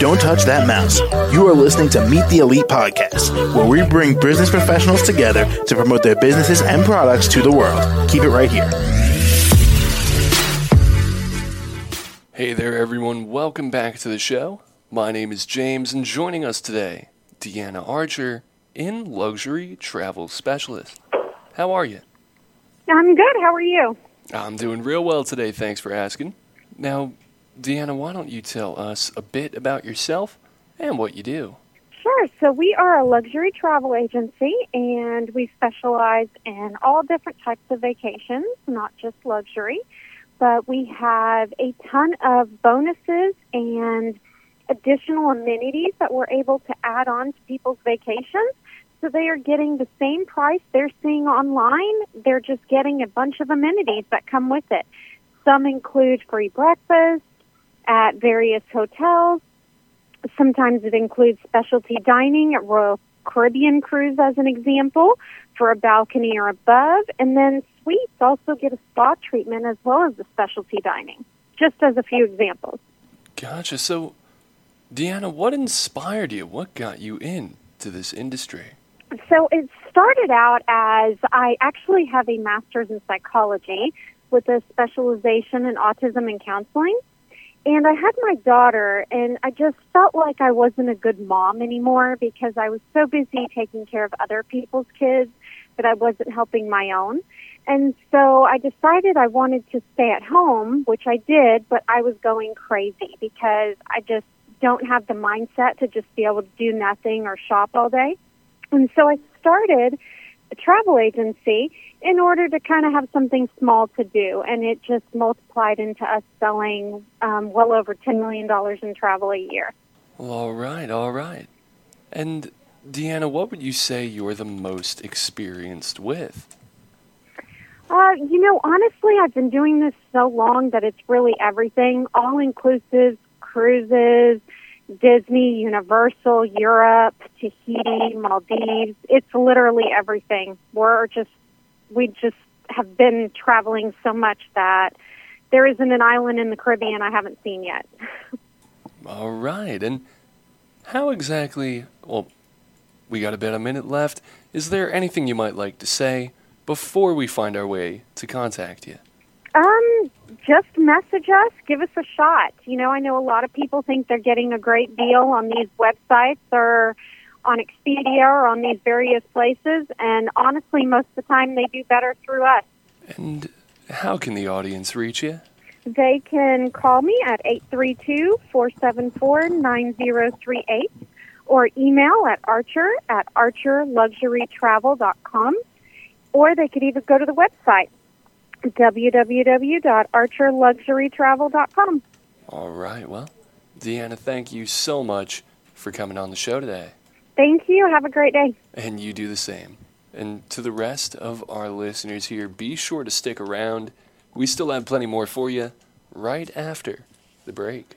Don't touch that mouse. You are listening to Meet the Elite Podcast, where we bring business professionals together to promote their businesses and products to the world. Keep it right here. Hey there, everyone. Welcome back to the show. My name is James, and joining us today, DeeAna Archer, in Luxury Travel Specialist. How are you? I'm good. How are you? I'm doing real well today, thanks for asking. Now, DeeAna, why don't you tell us a bit about yourself and what you do? Sure. So, we are a luxury travel agency and we specialize in all different types of vacations, not just luxury but we have a ton of bonuses and additional amenities that we're able to add on to people's vacations. So they are getting the same price they're seeing online. They're just getting a bunch of amenities that come with it. Some include free breakfast at various hotels. Sometimes it includes specialty dining at Royal Caribbean Cruise, as an example, for a balcony or above. And then suites also get a spa treatment as well as the specialty dining, just as a few examples. Gotcha. So, DeeAna, what inspired you? What got you into this industry? So, it started out as I actually have a master's in psychology with a specialization in autism and counseling. And I had my daughter, and I just felt like I wasn't a good mom anymore because I was so busy taking care of other people's kids that I wasn't helping my own. And so I decided I wanted to stay at home, which I did, but I was going crazy because I just don't have the mindset to just be able to do nothing or shop all day. And so I started a travel agency in order to kind of have something small to do. And it just multiplied into us selling um, well over $10 million in travel a year. all right, all right. And DeeAna, what would you say you're the most experienced with? Uh, you know, honestly, I've been doing this so long that it's really everything all inclusive cruises, Disney, Universal, Europe, Tahiti, Maldives. It's literally everything. We're just, we just have been traveling so much that there isn't an island in the Caribbean I haven't seen yet. All right. And how exactly, well, we got about a minute left. Is there anything you might like to say before we find our way to contact you? Um, just message us, give us a shot. You know, I know a lot of people think they're getting a great deal on these websites or on Expedia or on these various places, and honestly, most of the time they do better through us. And how can the audience reach you? They can call me at 832 474 9038 or email at archer at archerluxurytravel.com, or they could even go to the website www.archerluxurytravel.com. All right. Well, DeeAna, thank you so much for coming on the show today. Thank you. Have a great day. And you do the same. And to the rest of our listeners here, be sure to stick around. We still have plenty more for you right after the break.